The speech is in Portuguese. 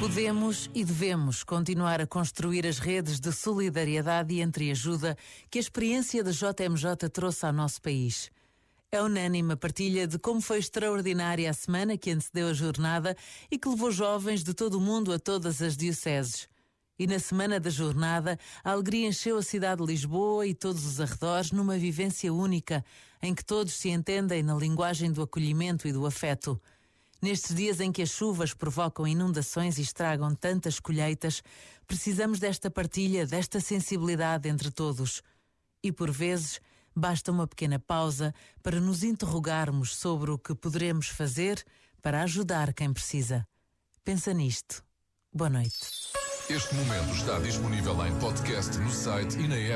Podemos e devemos continuar a construir as redes de solidariedade e entreajuda que a experiência da JMJ trouxe ao nosso país. É unânime a partilha de como foi extraordinária a semana que antecedeu a jornada e que levou jovens de todo o mundo a todas as dioceses. E na semana da jornada, a alegria encheu a cidade de Lisboa e todos os arredores numa vivência única, em que todos se entendem na linguagem do acolhimento e do afeto. Nestes dias em que as chuvas provocam inundações e estragam tantas colheitas, precisamos desta partilha, desta sensibilidade entre todos. E por vezes, basta uma pequena pausa para nos interrogarmos sobre o que poderemos fazer para ajudar quem precisa. Pensa nisto. Boa noite. Este momento está disponível em podcast no site e na app.